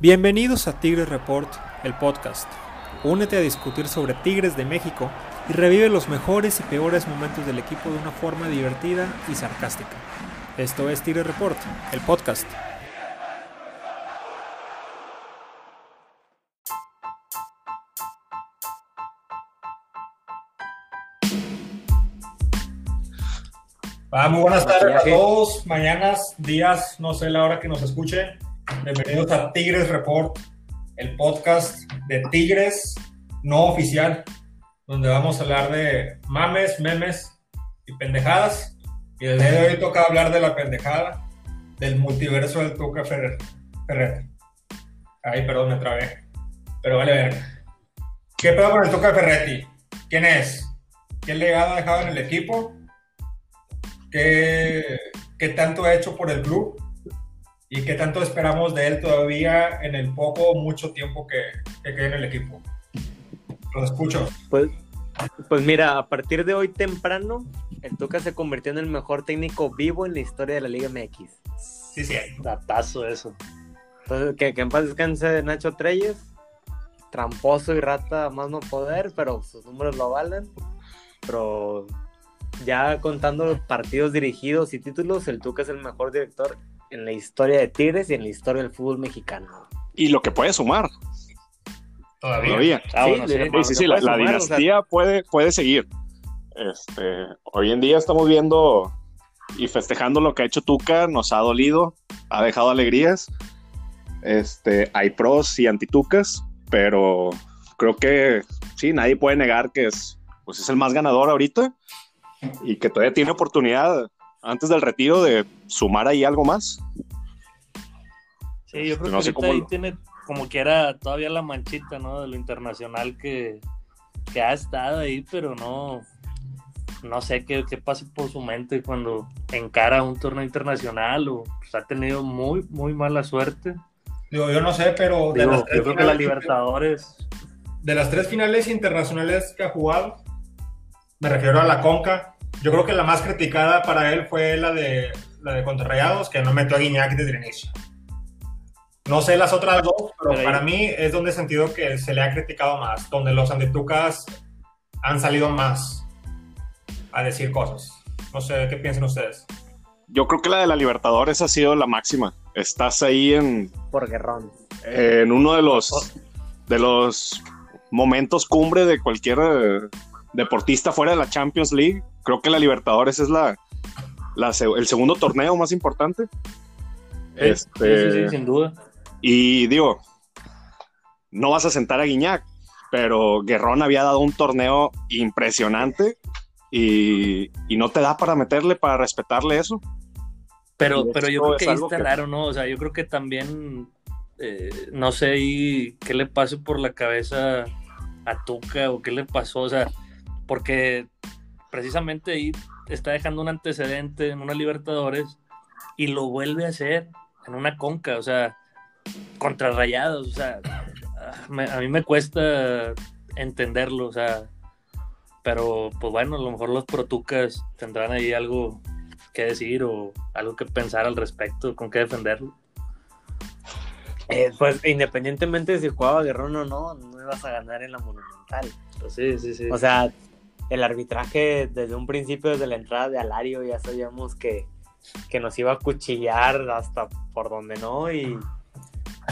Bienvenidos a Tigres Report, el podcast. Únete a discutir sobre Tigres de México y revive los mejores y peores momentos del equipo de una forma divertida y sarcástica. Esto es Tigres Report, el podcast. Ah, muy buenas tardes a todos, mañanas, días, no sé la hora que nos escuche. Bienvenidos a Tigres Report, el podcast de Tigres no oficial, donde vamos a hablar de mames, memes y pendejadas. Y el día de hoy toca hablar de la pendejada del multiverso del Tuca Ferrer. Ferrer. Ay, perdón, me trabé. Pero vale ver. ¿Qué pedo con el Tuca Ferretti? ¿Quién es? ¿Qué legado ha dejado en el equipo? ¿Qué, ¿Qué tanto ha hecho por el club? ¿Y qué tanto esperamos de él todavía en el poco o mucho tiempo que, que quede en el equipo? Lo escucho. Pues, pues mira, a partir de hoy temprano, el Tuca se convirtió en el mejor técnico vivo en la historia de la Liga MX. Sí, sí. Datazo eso. Entonces, que, que en paz descanse Nacho Treyes. Tramposo y rata más no poder, pero sus números lo avalan. Pero ya contando los partidos dirigidos y títulos, el Tuca es el mejor director en la historia de Tigres y en la historia del fútbol mexicano. Y lo que puede sumar. Todavía. Todavía. Ah, bueno, Sí, sí. le- Sí, sí, sí, que la, puede la sumar, dinastía puede, puede seguir. Este, hoy en día estamos viendo y festejando lo que ha hecho Tuca, nos ha dolido, ha dejado alegrías. Este, hay pros y antitucas, pero creo que sí, nadie puede negar que es, pues es el más ganador ahorita y que todavía tiene oportunidad antes del retiro de sumar ahí algo más. Sí, yo creo No que ahorita ahí lo- tiene como que era todavía la manchita, ¿no? De lo internacional que, que ha estado ahí, pero no, no sé qué, qué pasa por su mente cuando encara un torneo internacional o pues, ha tenido muy, muy mala suerte. Digo, yo no sé, pero de Digo, las, tres yo creo que la Libertadores, de las tres finales internacionales que ha jugado, me refiero a la Conca, yo creo que la más criticada para él fue la de, la de contra Rayados, que no metió a Guiñac desde el inicio. No sé las otras dos, pero, Pero ahí- para mí es donde he sentido que se le ha criticado más, donde los antitucas han salido más a decir cosas. No sé qué piensan ustedes. Yo creo que la de la Libertadores ha sido la máxima. Estás ahí en, Por Guerrón. en uno de los de los momentos cumbre de cualquier eh, deportista fuera de la Champions League. Creo que la Libertadores es la, la el segundo torneo más importante. sí, Este, sí, sí, sin duda. Y digo, no vas a sentar a Guiñac, pero Guerrón había dado un torneo impresionante y, y no te da para meterle, para respetarle eso. Pero, pero yo creo que ahí está raro, ¿no? O sea, yo creo que también, eh, no sé ahí qué le pase por la cabeza a Tuca o qué le pasó, o sea, porque precisamente ahí está dejando un antecedente en una Libertadores y lo vuelve a hacer en una conca, o sea, contra Rayados, o sea, ah, me- a mí me cuesta entenderlo, o sea, pero pues bueno, a lo mejor los protucas tendrán ahí algo que decir o algo que pensar al respecto, con qué defenderlo. Eh, pues independientemente de si jugaba Guerrón o no, no ibas a ganar en la Monumental. Pues sí, sí, sí. O sea, el arbitraje desde un principio, desde la entrada de Alario, ya sabíamos que, que nos iba a cuchillar hasta por donde no. Y,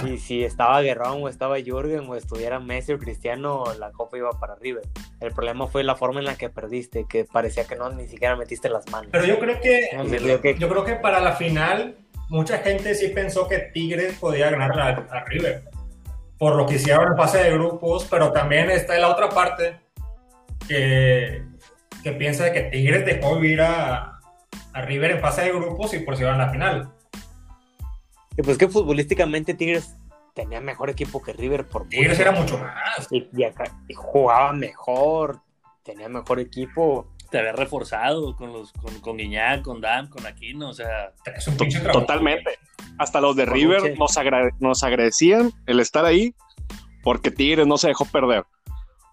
y si estaba Guerrón o estaba Jürgen o estuviera Messi o Cristiano, la copa iba para arriba. El problema fue la forma en la que perdiste, que parecía que no ni siquiera metiste las manos. Pero yo que creo que- Yo creo que para la final, mucha gente sí pensó que Tigres podía ganar a, a River. Por lo que hicieron en fase de grupos, pero también está en la otra parte que, que piensa que Tigres dejó vivir a, a River en fase de grupos y por si iban a la final. Y pues que futbolísticamente Tigres tenía mejor equipo que River por Tigres mucho. era mucho más. y, y acá- y jugaba mejor, tenía mejor equipo. te había reforzado con los con, con Guiñac, con Dam, con Aquino, o sea, Es un To- pinche trabajo. Totalmente. Hasta los de River nos, agra- nos agradecían el estar ahí porque Tigres no se dejó perder.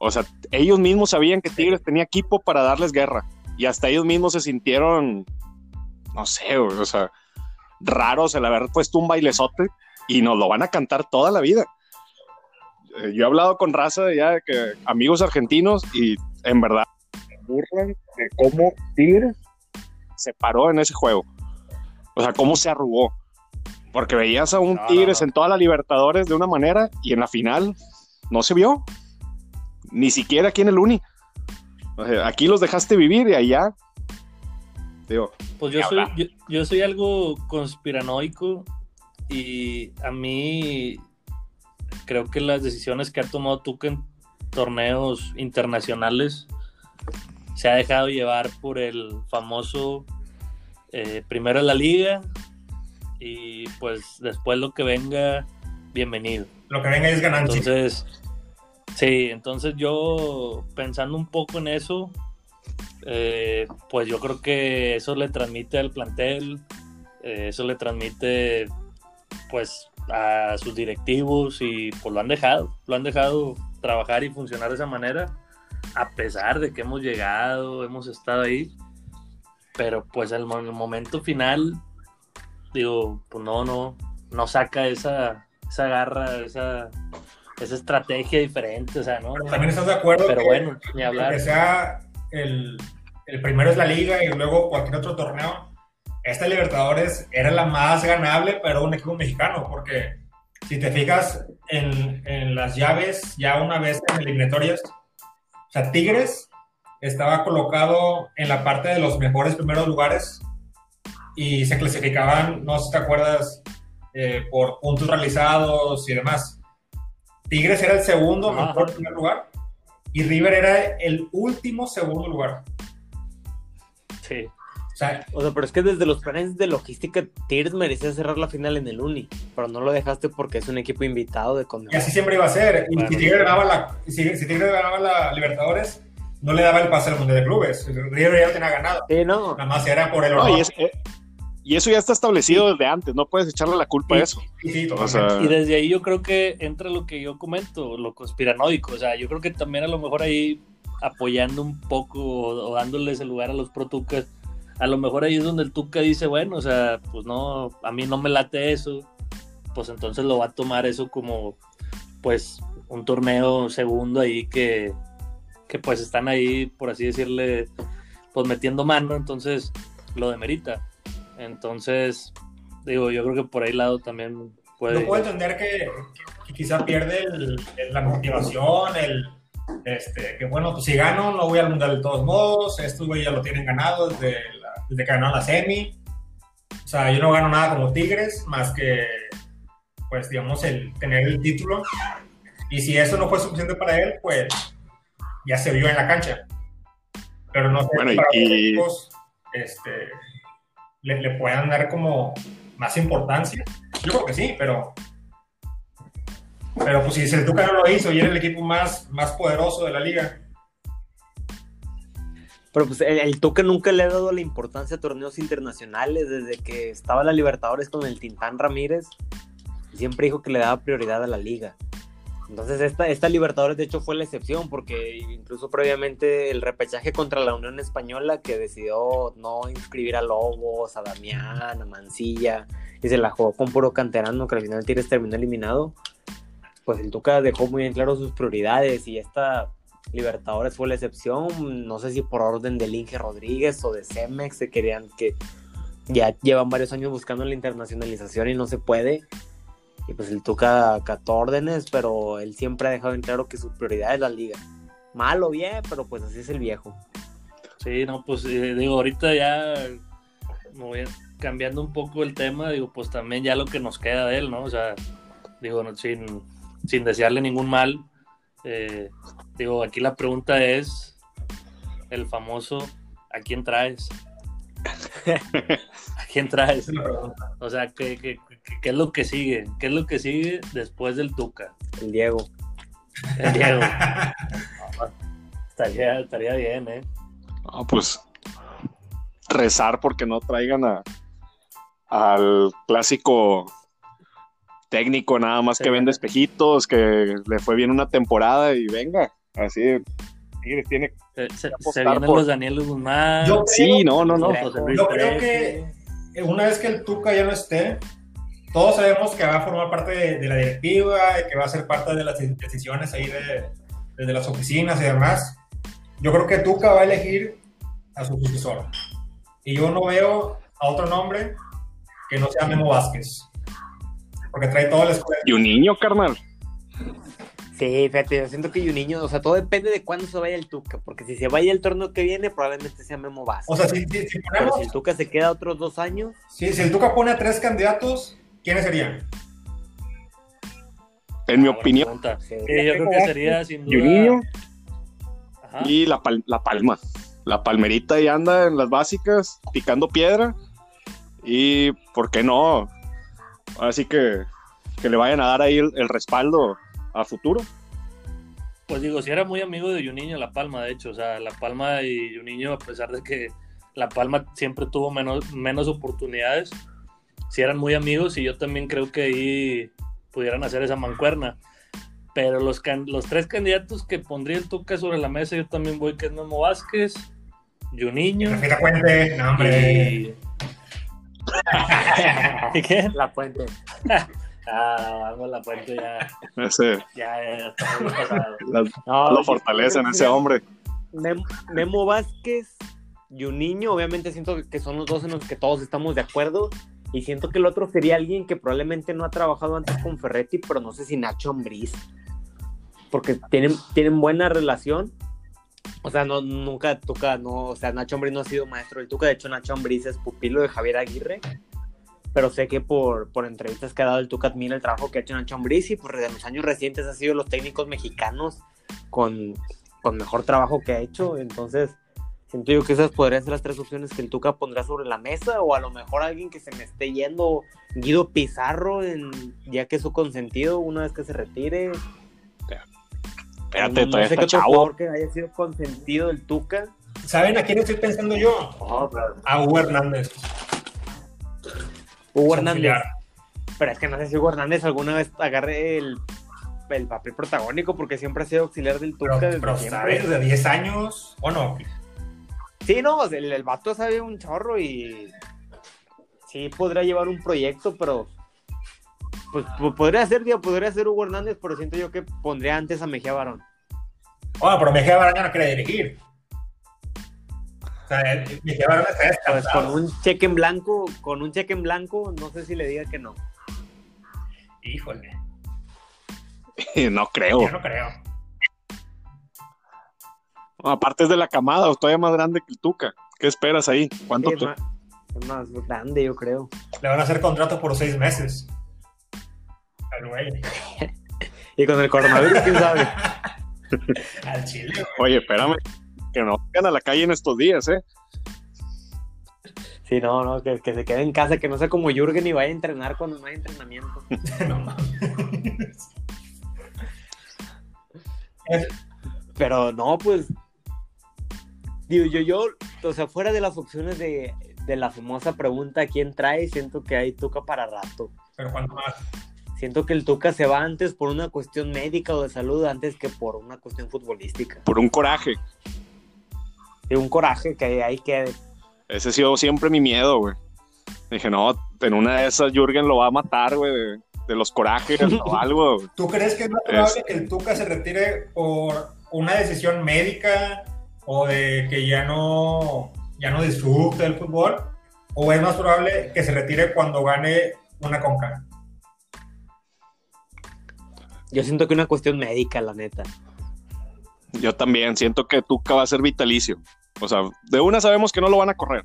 O sea, ellos mismos sabían que Tigres tenía equipo para darles guerra y hasta ellos mismos se sintieron, no sé, o sea, raros el haber puesto un bailezote y nos lo van a cantar toda la vida. Eh, yo he hablado con raza ya que amigos argentinos y en verdad burlan de cómo Tigres se paró en ese juego. O sea, cómo se arrugó. Porque veías a un Tigres en toda la Libertadores de una manera y en la final no se vio. Ni siquiera aquí en el Uni. aquí los dejaste vivir y allá. Digo, pues yo soy, yo soy algo conspiranoico y a mí creo que las decisiones que ha tomado Tuca en torneos internacionales se ha dejado llevar por el famoso eh, primero en la liga y pues después lo que venga, bienvenido. Lo que venga es ganancia. Entonces, sí, entonces yo pensando un poco en eso, eh, pues yo creo que eso le transmite al plantel, eh, eso le transmite pues a sus directivos y pues lo han dejado, lo han dejado trabajar y funcionar de esa manera, a pesar de que hemos llegado, hemos estado ahí, pero pues el, el momento final, digo, pues no, no, no saca esa, esa garra, esa, esa estrategia diferente, o sea, ¿no? También estás de acuerdo. Pero bueno, ni hablar. Que sea el, el primero es la liga y luego cualquier otro torneo esta Libertadores era la más ganable para un equipo mexicano, porque si te fijas en, las llaves, ya una vez en eliminatorias, o sea, Tigres estaba colocado en la parte de los mejores primeros lugares y se clasificaban, no sé si te acuerdas, eh, por puntos realizados y demás. Tigres era el segundo mejor primer lugar y River era el último segundo lugar. Sí. O sea, pero es que desde los planes de logística, Tigres merecía cerrar la final en el Uni, pero no lo dejaste porque es un equipo invitado de Y así siempre iba a ser. Y si Tigres ganaba la, si, Tigres ganaba la Libertadores, no le daba el pase al Mundial de Clubes. River ya lo tenía ganado. Sí, no. Nada más era por el honor. Eh, y, eso ya está establecido desde antes, no puedes echarle la culpa a eso. Sí, y desde ahí yo creo que entra lo que yo comento, lo conspiranoico. O sea, yo creo que también a lo mejor ahí apoyando un poco o, o dándoles el lugar a los protucas a lo mejor ahí es donde el Tuca dice, bueno, o sea, pues no, a mí no me late eso, pues entonces lo va a tomar eso como, pues, un torneo segundo ahí que, que pues están ahí, por así decirle, pues metiendo mano, entonces lo demerita. Entonces, digo, yo creo que por ahí lado también puede... No puedo entender que, quizá pierde la motivación, el este, que bueno, pues si gano, no voy al mundial de todos modos. Estos güey ya lo tienen ganado desde, que ganó la semi. O sea, yo no gano nada como Tigres, más que, pues, digamos, el tener el título. Y si eso no fue suficiente para él, pues ya se vio en la cancha. Pero no sé bueno, para y... este, le, le puedan dar como más importancia. Yo creo que sí, pero pero pues si el Tuca no lo hizo y era el equipo más, más poderoso de la liga. Pero pues el, Tuca nunca le ha dado la importancia a torneos internacionales desde que estaba la Libertadores con el Tintán Ramírez. Siempre dijo que le daba prioridad a la liga. Entonces esta, esta Libertadores de hecho fue la excepción porque incluso previamente el repechaje contra la Unión Española que decidió no inscribir a Lobos, a Damián, a Mancilla y se la jugó con puro canterano que al final Tigres terminó eliminado pues el Tuca dejó muy bien claro sus prioridades y esta Libertadores fue la excepción. No sé si por orden de Inge Rodríguez o de Cemex se querían que ya llevan varios años buscando la internacionalización y no se puede. Y pues el Tuca acató órdenes, pero él siempre ha dejado en claro que su prioridad es la liga. Mal o bien, pero pues así es el viejo. Sí, no, pues eh, digo, ahorita ya cambiando un poco el tema, digo, pues también ya lo que nos queda de él, ¿no? O sea, digo, no, sin, sin desearle ningún mal. Eh, digo, aquí la pregunta es el famoso ¿a quién traes? ¿A quién traes? O sea, ¿qué, qué, qué, es lo que sigue? ¿Qué es lo que sigue después del Tuca? El Diego. El Diego. estaría, estaría bien, ¿eh? pues rezar porque no traigan a, al clásico técnico nada más que vende espejitos, que le fue bien una temporada y venga, así Tigres tiene se, se, vienen los Daniel Guzmán. sí, no, no, no. Yo creo que una vez que el Tuca ya no esté, todos sabemos que va a formar parte de, la directiva, y que va a ser parte de las decisiones ahí de, desde las oficinas y demás. Yo creo que Tuca va a elegir a su sucesor. Y yo no veo a otro nombre que no sea Memo Vázquez. Porque trae todo el escuela. Y un niño, carnal. Sí, fíjate, yo siento que hay un niño, o sea, todo depende de cuándo se vaya el Tuca, porque si se vaya el torneo que viene, probablemente sea Memo Vázquez. O sea, si, si, ponemos... si el Tuca se queda otros dos años. Sí, si el Tuca pone a tres candidatos, ¿quiénes serían? En mi opinión. Sí, yo creo que sería sin duda. niño y la, la palma. La palmerita y anda en las básicas, picando piedra. Y, ¿por qué no? Así que que le vayan a dar ahí el respaldo a futuro. Pues digo, si era muy amigo de Juninho La Palma, de hecho, o sea, La Palma y Juninho, a pesar de que La Palma siempre tuvo menos, menos oportunidades, si eran muy amigos y yo también creo que ahí pudieran hacer esa mancuerna. Pero los, los tres candidatos que pondría el Tuca sobre la mesa, yo también voy que es Memo Vázquez, Juninho. La Puente, no, hombre. ¿Y... ¿Qué? La Puente. Ah, vamos la puente ya. Ese. Ya, ya, está muy pasado. lo fortalecen ese hombre. Memo, Vázquez y un niño, obviamente siento que son los dos en los que todos estamos de acuerdo. Y siento que el otro sería alguien que probablemente no ha trabajado antes con Ferretti, pero no sé si Nacho Ambriz. Porque tienen, tienen buena relación. O sea, no, nunca Tuca, no, o sea, Nacho Ambriz no ha sido maestro del Tuca. De hecho, Nacho Ambriz es pupilo de Javier Aguirre pero sé que por, por entrevistas que ha dado el Tuca admira el trabajo que ha hecho Nacho Ambriz y pues de los años recientes ha sido los técnicos mexicanos con, con mejor trabajo que ha hecho, entonces siento yo que esas podrían ser las tres opciones que el Tuca pondrá sobre la mesa o a lo mejor alguien que se me esté yendo, Guido Pizarro, en, ya que es su consentido una vez que se retire. Espérate, no, sé qué chavo. que haya sido consentido el Tuca. ¿Saben a quién estoy pensando yo? Oh, a Hugo Hernández. Hugo Hernández. Pero es que no sé si Hugo Hernández alguna vez agarre el, el papel protagónico porque siempre ha sido auxiliar del Tuca desde pero ¿sabes? De 10 años, ¿o no? Sí, no, el, el vato sabe un chorro y sí podría llevar un proyecto, pero pues podría ser, podría ser Hugo Hernández, pero siento yo que pondría antes a Mejía Barón. Bueno, pero Mejía Barón ya no quiere dirigir. O sea, pues con un cheque en blanco, con un cheque en blanco, no sé si le diga que no. Híjole. no creo. Yo no creo. aparte es de la camada, todavía más grande que el Tuca. ¿Qué esperas ahí? ¿Cuánto es, más, grande, yo creo. Le van a hacer contrato por seis meses. Al güey. y con el coronavirus, quién sabe. Al chile. Oye, espérame que no vayan a la calle en estos días, ¿eh? Sí, no, no, que, se quede en casa, que no sea como Jürgen y vaya a entrenar cuando no hay entrenamiento. no Pero no, pues. Digo, yo, yo, o sea, fuera de las opciones de, de la famosa pregunta ¿quién trae? Siento que hay Tuca para rato. Pero ¿cuánto más? Siento que el Tuca se va antes por una cuestión médica o de salud antes que por una cuestión futbolística. Por un coraje de un coraje que ahí quede. Ese ha sido siempre mi miedo, güey. Dije, no, en una de esas Jürgen lo va a matar, güey, de, los corajes o algo. ¿Tú crees que es más probable que el Tuca se retire por una decisión médica o de que ya no, ya no disfrute del fútbol? ¿O es más probable que se retire cuando gane una conca? Yo siento que es una cuestión médica, la neta. Yo también siento que Tuca va a ser vitalicio. O sea, de una sabemos que no lo van a correr.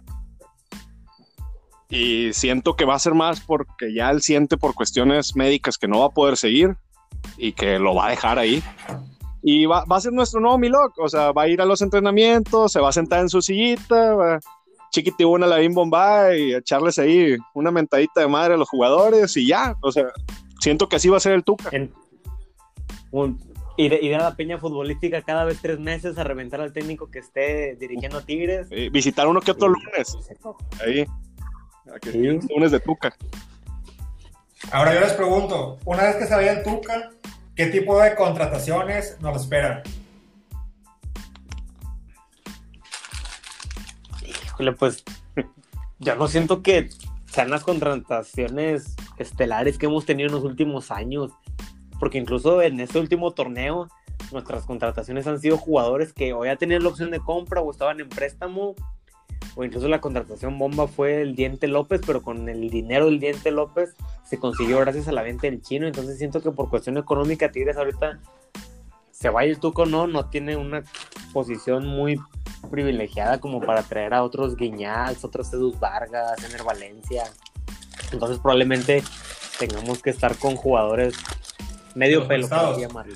Y siento que va a ser más porque ya él siente por cuestiones médicas que no va a poder seguir y que lo va a dejar ahí. Y va, a ser nuestro nuevo Milok. O sea, va a ir a los entrenamientos, se va a sentar en su sillita, va chiquitibuna la Bim Bomba y echarles ahí una mentadita de madre a los jugadores y ya. O sea, siento que así va a ser el Tuca. un, ir, a la peña futbolística cada vez tres meses a reventar al técnico que esté dirigiendo a Tigres. visitar uno que otro lunes. Ahí. lunes de Tuca. Ahora yo les pregunto, una vez que se vaya el Tuca, ¿qué tipo de contrataciones nos esperan? Híjole, pues yo no siento que sean las contrataciones estelares que hemos tenido en los últimos años. Porque incluso en este último torneo, nuestras contrataciones han sido jugadores que o ya tenían la opción de compra o estaban en préstamo. O incluso la contratación bomba fue el Diente López, pero con el dinero del Diente López se consiguió gracias a la venta del chino. Entonces siento que por cuestión económica Tigres ahorita se vaya el Tuco no, no tiene una posición muy privilegiada como para traer a otros Guiñals, otros Edus Vargas, Ener Valencia. Entonces probablemente tengamos que estar con jugadores medio pelo, para llamarlo.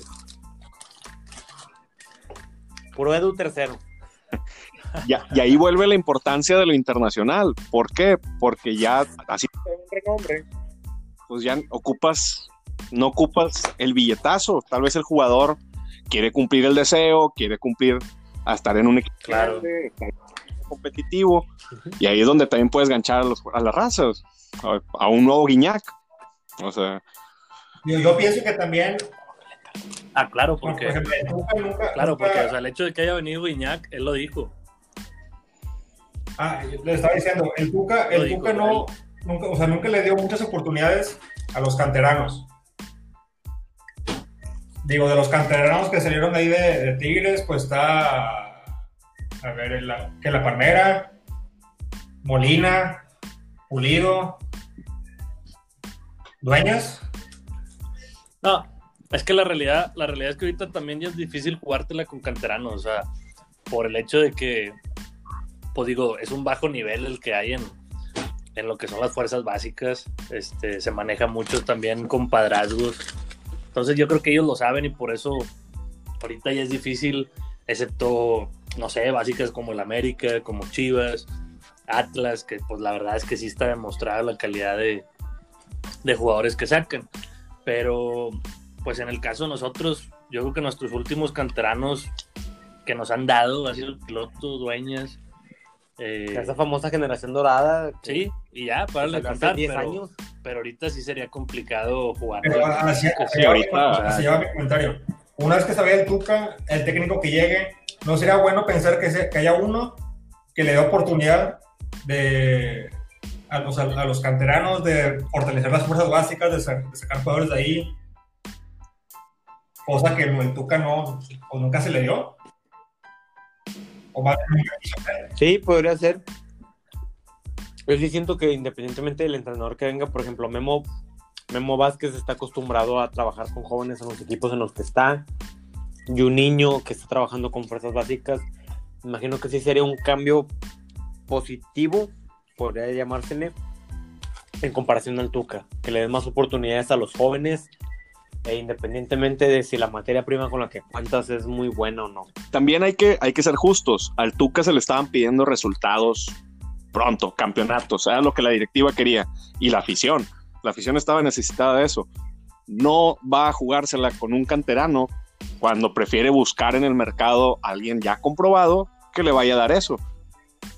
Puro Edu tercero. y ahí vuelve la importancia de lo internacional. ¿Por qué? Porque ya así pues ya ocupas, no ocupas el billetazo. Tal vez el jugador quiere cumplir el deseo, quiere cumplir a estar en un equipo claro. competitivo. Y ahí es donde también puedes ganchar a, las razas, a, un nuevo Guiñac. O sea. Yo, pienso que también. Ah, claro, porque. claro, porque el hecho de que haya venido Guiñac, él lo dijo. Ah, le estaba diciendo, el Tuca, el Tuca no, nunca, o sea, nunca le dio muchas oportunidades a los canteranos. Digo, de los canteranos que salieron ahí de, Tigres, pues está, a ver, que la Palmera, Molina, Pulido, Dueñas. No, es que la realidad, la realidad es que ahorita también ya es difícil jugártela con canteranos, o sea, por el hecho de que, pues digo, es un bajo nivel el que hay en, en lo que son las fuerzas básicas, este, se maneja mucho también con padrazgos entonces yo creo que ellos lo saben y por eso ahorita ya es difícil, excepto, no sé, básicas como el América, como Chivas, Atlas, que pues la verdad es que sí está demostrada la calidad de, jugadores que sacan. Pero pues en el caso de nosotros, yo creo que nuestros últimos canteranos que nos han dado, ha sido el piloto, dueñas. Eh, esa famosa generación dorada. Sí, y ya, para le contar. 10 años pero ahorita sí sería complicado jugar. Pero así, ahorita, lleva mi comentario. Una vez que se vea el Tuca, el técnico que llegue, ¿no sería bueno pensar que, que haya uno que le dé oportunidad de, a, los, a, los canteranos de fortalecer las fuerzas básicas, de, sacar jugadores de ahí? Cosa que el Tuca no, o nunca se le dio. O más Sí, podría ser. Yo sí siento que independientemente del entrenador que venga, por ejemplo, Memo, Memo Vázquez está acostumbrado a trabajar con jóvenes en los equipos en los que está. Y un niño que está trabajando con fuerzas básicas, imagino que sí sería un cambio positivo, podría llamársele, en comparación al Tuca, que le den más oportunidades a los jóvenes e independientemente de si la materia prima con la que cuentas es muy buena o no. También hay que, hay que ser justos. Al Tuca se le estaban pidiendo resultados pronto, campeonatos, era lo que la directiva quería y la afición. La afición estaba necesitada de eso. No va a jugársela con un canterano cuando prefiere buscar en el mercado a alguien ya comprobado que le vaya a dar eso.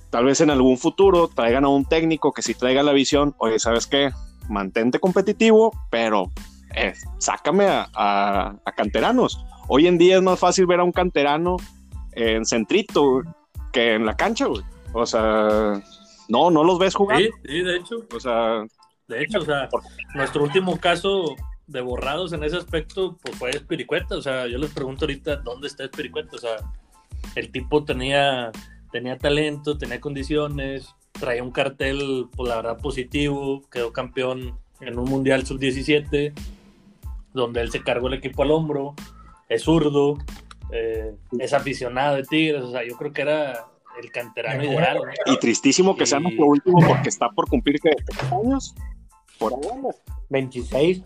Tal vez en algún futuro traigan a un técnico que si traiga la visión, oye, ¿sabes qué? Mantente competitivo, pero eh, sácame a, canteranos. Hoy en día es más fácil ver a un canterano en centrito que en la cancha, O sea, no, no los ves jugar. Sí, sí, de hecho. O sea, de hecho, o sea, nuestro último caso de borrados en ese aspecto, pues fue Espiricueta. O sea, yo les pregunto ahorita dónde está Espiricueta. O sea, el tipo tenía, tenía talento, tenía condiciones, traía un cartel, pues la verdad, positivo, quedó campeón en un Mundial Sub-17, donde él se cargó el equipo al hombro, es zurdo, eh, es aficionado de Tigres. O sea, yo creo que era el canterano ideal. Y tristísimo que sea nuestro último porque está por cumplir que años. Por ahí 26.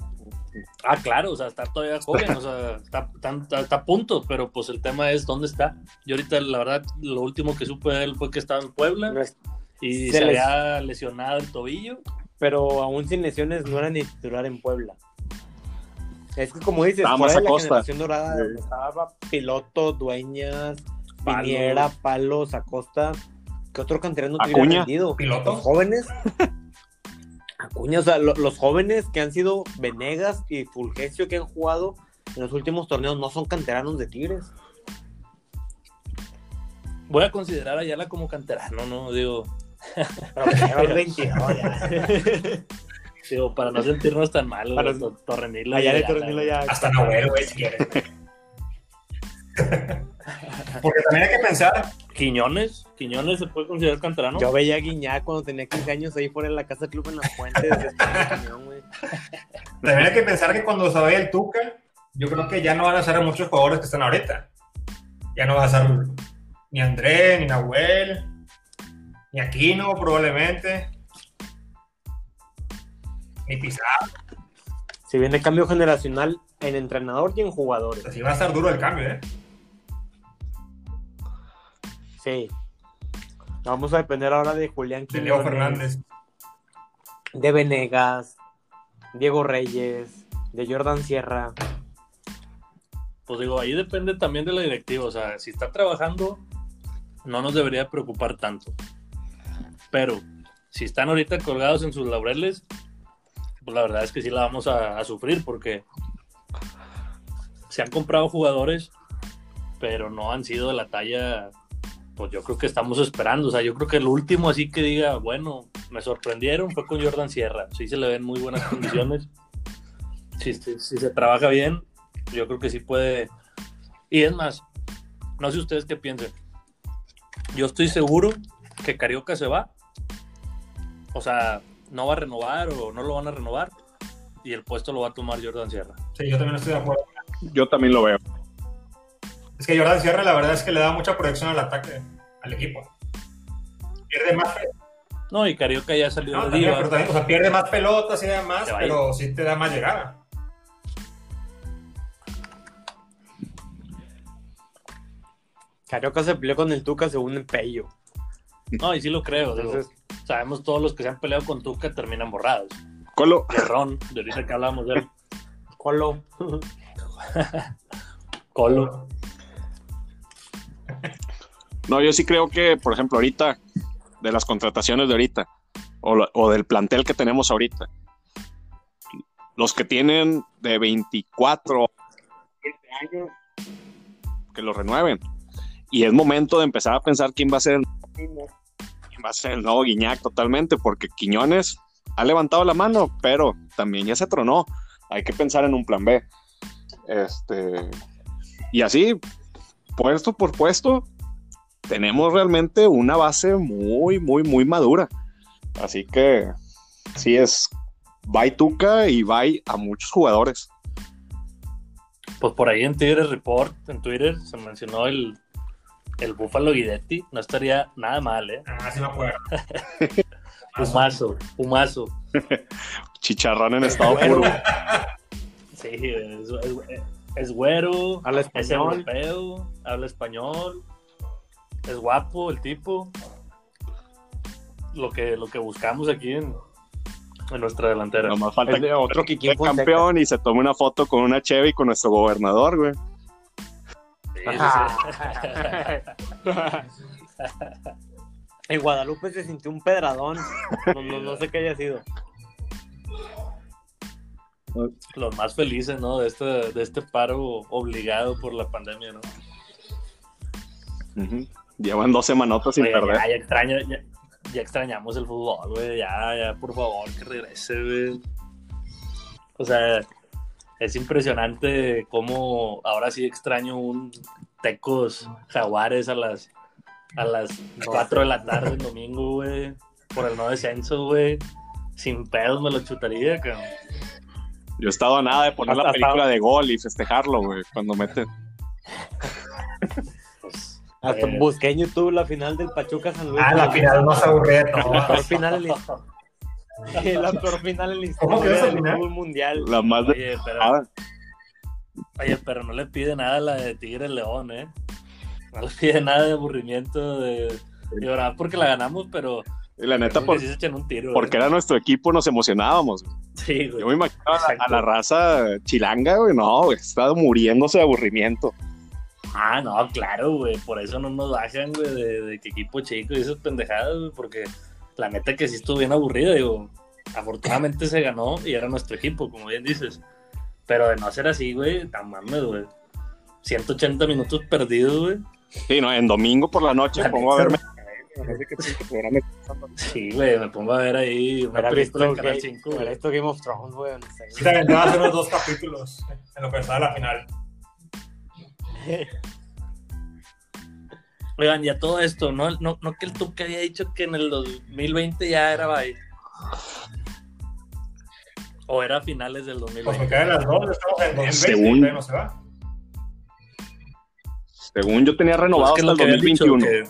Ah, claro, o sea, está todavía joven, o sea, está, está, a punto, pero pues el tema es dónde está. Yo ahorita, la verdad, lo último que supe de él fue que estaba en Puebla y se, había lesionado el tobillo. Pero aún sin lesiones no era ni titular en Puebla. Es que como dices, fuera de la generación dorada estaba piloto, dueñas, Viniera, Palos, Acosta. ¿Qué otro canterano te hubiera vendido? ¿Pilotos? Los jóvenes. Acuña, o sea, los jóvenes que han sido Venegas y Fulgencio que han jugado en los últimos torneos no son canteranos de Tigres. Voy a considerar a Ayala como canterano, ¿no? Digo. Pero 22, Digo, para no sentirnos tan mal, Para- to- Torrenilo. Y Ayala, Tornilo güey. ya. Hasta Nahuel, güey, si quieres. Porque también hay que pensar, Quiñones, Quiñones se puede considerar canterano. Yo veía a Guiñac cuando tenía 15 años ahí fuera en la casa club en las fuentes. también hay que pensar que cuando se vaya el Tuca, yo creo que ya no van a ser muchos jugadores que están ahorita. Ya no va a ser ni André, ni Nahuel, ni Aquino probablemente, ni Pizarro. Si viene cambio generacional en entrenador y en jugadores. Así va a estar duro el cambio, ¿eh? Sí. Vamos a depender ahora de Julián De Leo Fernández. de Venegas, Diego Reyes, de Jordan Sierra. Pues digo, ahí depende también de la directiva. O sea, si está trabajando, no nos debería preocupar tanto. Pero si están ahorita colgados en sus laureles, pues la verdad es que sí la vamos a, a sufrir porque se han comprado jugadores, pero no han sido de la talla, pues yo creo que estamos esperando. O sea, yo creo que el último así que diga, bueno, me sorprendieron fue con Jordan Sierra. Sí se le ven muy buenas condiciones. Si, si- si se trabaja bien, yo creo que sí puede. Y es más, no sé ustedes qué piensen. Yo estoy seguro que Carioca se va. O sea, no va a renovar o no lo van a renovar. Y el puesto lo va a tomar Jordan Sierra. Sí, yo también estoy de acuerdo. Yo también lo veo. Es que Jordan Sierra la verdad es que le da mucha proyección al ataque, al equipo. Pierde más, No, y Carioca ya salió no, de también, pero también, o sea, pierde más pelotas y demás, pero sí te da más llegada. Carioca se peleó con el Tuca según en Pello. No, y sí lo creo. digo, sabemos todos los que se han peleado con Tuca terminan borrados. Colo, De Ron, de ahorita que hablábamos de él. Colo. Colo. No, yo sí creo que, por ejemplo, ahorita, de las contrataciones de ahorita, o, del plantel que tenemos ahorita, los que tienen de 24 años, que lo renueven. Y es momento de empezar a pensar quién va a ser el, quién va a ser el nuevo Guiñac totalmente, porque Quiñones ha levantado la mano, pero también ya se tronó. Hay que pensar en un plan B. Este, y así, puesto por puesto, tenemos realmente una base muy, muy, muy madura. Así que sí es bye Tuca y bye a muchos jugadores. Pues por ahí en Tigres Report, en Twitter, se mencionó el, el Búfalo Guidetti. No estaría nada mal, ¿eh? Ah, sí me acuerdo. Pumazo, pumazo. Chicharrón en estado puro. Sí, es, es- es güero, Habla es español. europeo, habla español, es guapo el tipo. Lo que, lo que buscamos aquí en, en nuestra delantera. Nomás falta de que otro Kikín sea Fonseca. campeón y se tome una foto con una Chevy con nuestro gobernador, güey. Sí, sí. En Guadalupe se sintió un pedradón. No, no, no sé qué haya sido. Los más felices, ¿no? De este, de este paro obligado por la pandemia, ¿no? Ujú. Llevan dos semanotas sin perder. ya, ya extraño, ya, ya extrañamos el fútbol, güey. Ya, ya, por favor, que regrese, güey. O sea, es impresionante cómo ahora sí extraño un Tecos Jaguares a las a las 4 de la tarde el domingo, güey. Por el no descenso, güey. Sin pedos me lo chutaría, cabrón. Yo he estado a nada de poner la Hasta- película de gol y festejarlo, güey, cuando meten. Hasta Eh. busqué en YouTube la final del Pachuca San Luis. Ah, la final más aburrida de La peor final en la, la peor final en la ¿Cómo quedó historia del fútbol mundial. La más de Oye, pero, oye, pero no le pide nada a la de Tigre León, ¿eh? No le pide nada de aburrimiento, de, verdad, porque la ganamos, pero Y la neta, por- un tiro. porque ¿eh? era nuestro equipo, nos emocionábamos. güey. Sí, güey. Yo me imagino a la, Exacto. a la raza chilanga, güey, no, güey, estaba muriéndose de aburrimiento. Ah, no, claro, güey. Por eso no nos bajan, güey, de, de que equipo chico y esas pendejadas, güey, porque la neta que sí estuvo bien aburrida, digo. Afortunadamente se ganó y era nuestro equipo, como bien dices. Pero de no ser así, güey, tan mames, güey. 180 minutos perdidos, güey. Sí, no, en domingo por la noche La pongo a verme no Sí, güey, me pongo a ver ahí una película en Canal 5. esto Game of Thrones, güey, no sé. Sí, también te a hacer unos dos capítulos en lo que está la final. Oigan, ya todo esto, ¿no? No, no que el Tuca había dicho que en el 2020 ya era bye. ¿O era a finales del 2020? Pues las dos, estamos en, en Según... no se va. Según yo tenía renovado pues hasta el 2021. Que...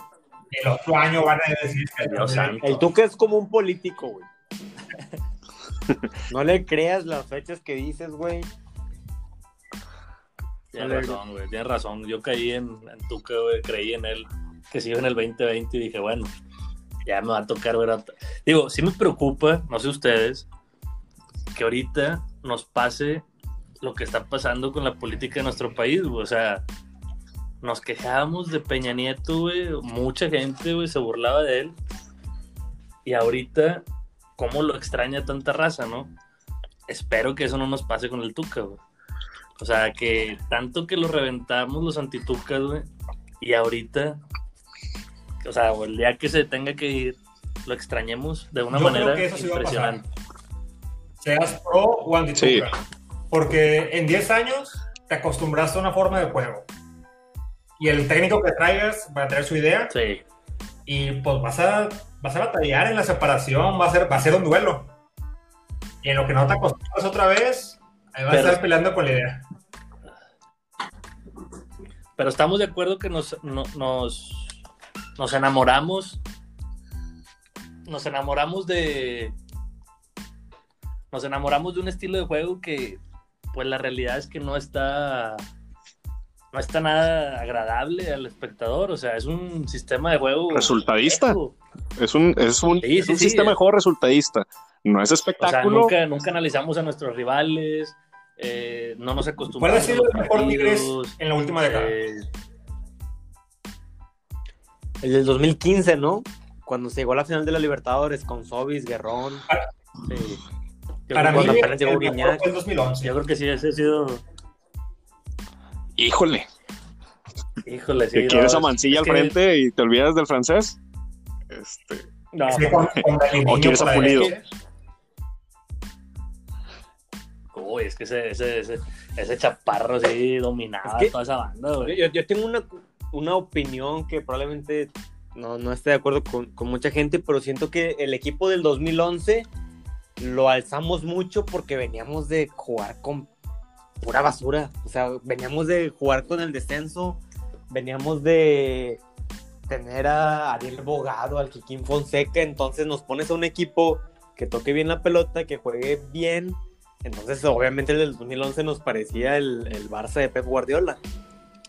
El otro año van a decir que el Tuca es como un político, güey. no le creas las fechas que dices, güey. Tienes razón, güey, tienes razón. Yo caí en, en Tuca, güey, creí en él, que sigue en el 2020 y dije, bueno, ya me va a tocar ver Digo, sí me preocupa, no sé ustedes, que ahorita nos pase lo que está pasando con la política de nuestro país, güey. O sea, nos quejábamos de Peña Nieto, güey. Mucha gente, güey, se burlaba de él. Y ahorita, ¿cómo lo extraña tanta raza, no? Espero que eso no nos pase con el Tuca, güey. O sea, que tanto que lo reventamos los antitucas, güey. Y ahorita, o sea, el día que se tenga que ir, lo extrañemos de una manera impresionante. Seas pro o antituca. Porque en 10 años te acostumbraste a una forma de juego. Y el técnico que traigas va a traer su idea. Sí. Y pues vas a, vas a batallar en la separación, va a ser, va a ser un duelo. Y en lo que no te acostumbras otra vez, ahí vas a estar peleando con la idea. Pero estamos de acuerdo que nos, nos, nos enamoramos. Nos enamoramos de. Nos enamoramos de un estilo de juego que, pues la realidad es que no está. No está nada agradable al espectador. O sea, es un sistema de juego. Resultadista. Es un, es un, sistema de juego resultadista. No es espectáculo. nunca, nunca analizamos a nuestros rivales eh, no nos acostumbramos. ¿Cuál ha sido el mejor Tigres en la última década? Eh, el del 2015, ¿no? Cuando se llegó a la final de la Libertadores con Sobis, Guerrón. Para, sí. Para mí, el, llegó Guiñac. el 2011. Yo creo que sí, ese ha sido. Híjole. Híjole, sí. ¿Te quieres a Mancilla al frente y te olvidas del francés? Este. No, o quieres a Pulido. Es que ese, ese, ese, chaparro así dominaba toda esa banda, Yo, yo, tengo una, una, opinión que probablemente no, no esté de acuerdo con, con, mucha gente, pero siento que el equipo del 2011 lo alzamos mucho porque veníamos de jugar con pura basura. O sea, veníamos de jugar con el descenso, veníamos de tener a Ariel Bogado, al Kikín Fonseca, entonces nos pones a un equipo que toque bien la pelota, que juegue bien entonces, obviamente, el del 2011 nos parecía el, el Barça de Pep Guardiola.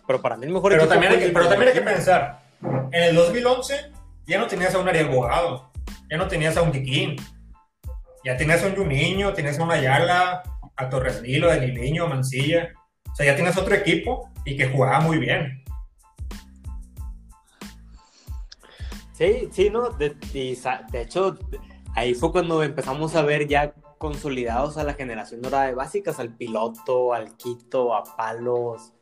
Pero para mí el mejor pero también, hay que, pero también hay que pensar, en el 2011 ya no tenías a un Ariel Bogado, ya no tenías a un Kikín, ya tenías a un Juninho, tenías a un Ayala, a Torres Nilo, a Niño, a Mancilla. O sea, ya tienes otro equipo y que jugaba muy bien. Sí, sí, ¿no? De, de hecho, ahí fue cuando empezamos a ver ya consolidados a la generación dorada de básicas, al piloto, al Quito, a Palos,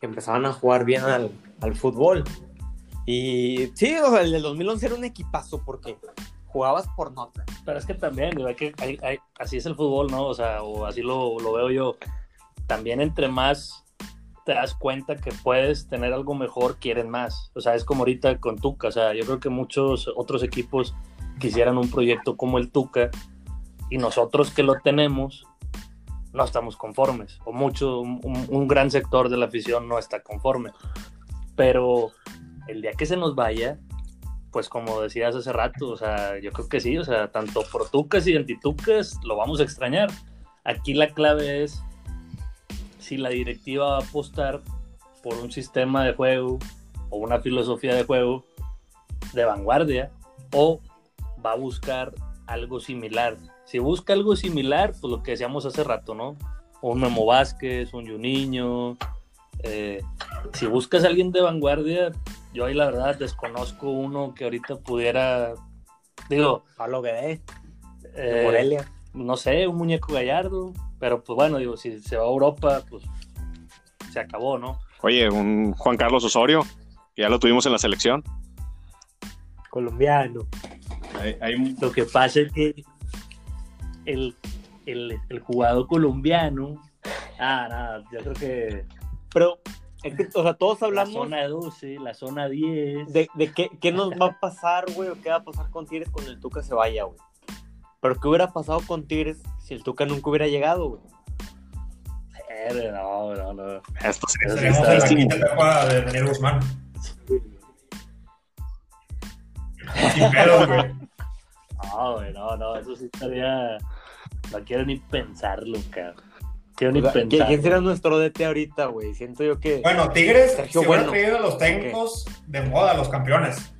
que empezaban a jugar bien al, fútbol. Y sí, o sea, el del 2011 era un equipazo porque jugabas por nota. Pero es que también, que así es el fútbol, ¿no? O sea, o así lo, lo veo yo. También entre más te das cuenta que puedes tener algo mejor, quieren más. O sea, es como ahorita con Tuca. O sea, yo creo que muchos otros equipos quisieran un proyecto como el Tuca y nosotros que lo tenemos no estamos conformes, o mucho, un, gran sector de la afición no está conforme. Pero el día que se nos vaya, pues como decías hace rato, o sea, yo creo que sí, o sea, tanto por tucas y antitucas lo vamos a extrañar. Aquí la clave es si la directiva va a apostar por un sistema de juego o una filosofía de juego de vanguardia o va a buscar algo similar si busca algo similar, pues lo que decíamos hace rato, ¿no? Un Memo Vázquez, un Juninho. Eh, si buscas a alguien de vanguardia, yo ahí la verdad desconozco uno que ahorita pudiera. Digo. Pablo Guedé. Eh, Morelia. No sé, un muñeco gallardo. Pero pues bueno, digo, si se va a Europa, pues se acabó, ¿no? Oye, un Juan Carlos Osorio, que ya lo tuvimos en la selección. Colombiano. Lo que pasa es que el, el, el jugador colombiano. Ah, nada, yo creo que. Pero, o sea, todos hablamos. La zona 12, la zona 10. De, de qué, qué, nos va a pasar, güey, o qué va a pasar con Tigres cuando el Tuca se vaya, güey. Pero, ¿qué hubiera pasado con Tigres si el Tuca nunca hubiera llegado, güey? No, no, no. Esto en la quinta etapa de Daniel Guzmán. Sin pedo, güey. No, güey, no, no, eso sí estaría. No quiero ni pensarlo, cabrón. Quiero ni o sea, pensarlo. ¿Quién será nuestro DT ahorita, güey? Siento yo que. Bueno, Tigres Sergio se bueno. traído a los técnicos okay. de moda, los campeones.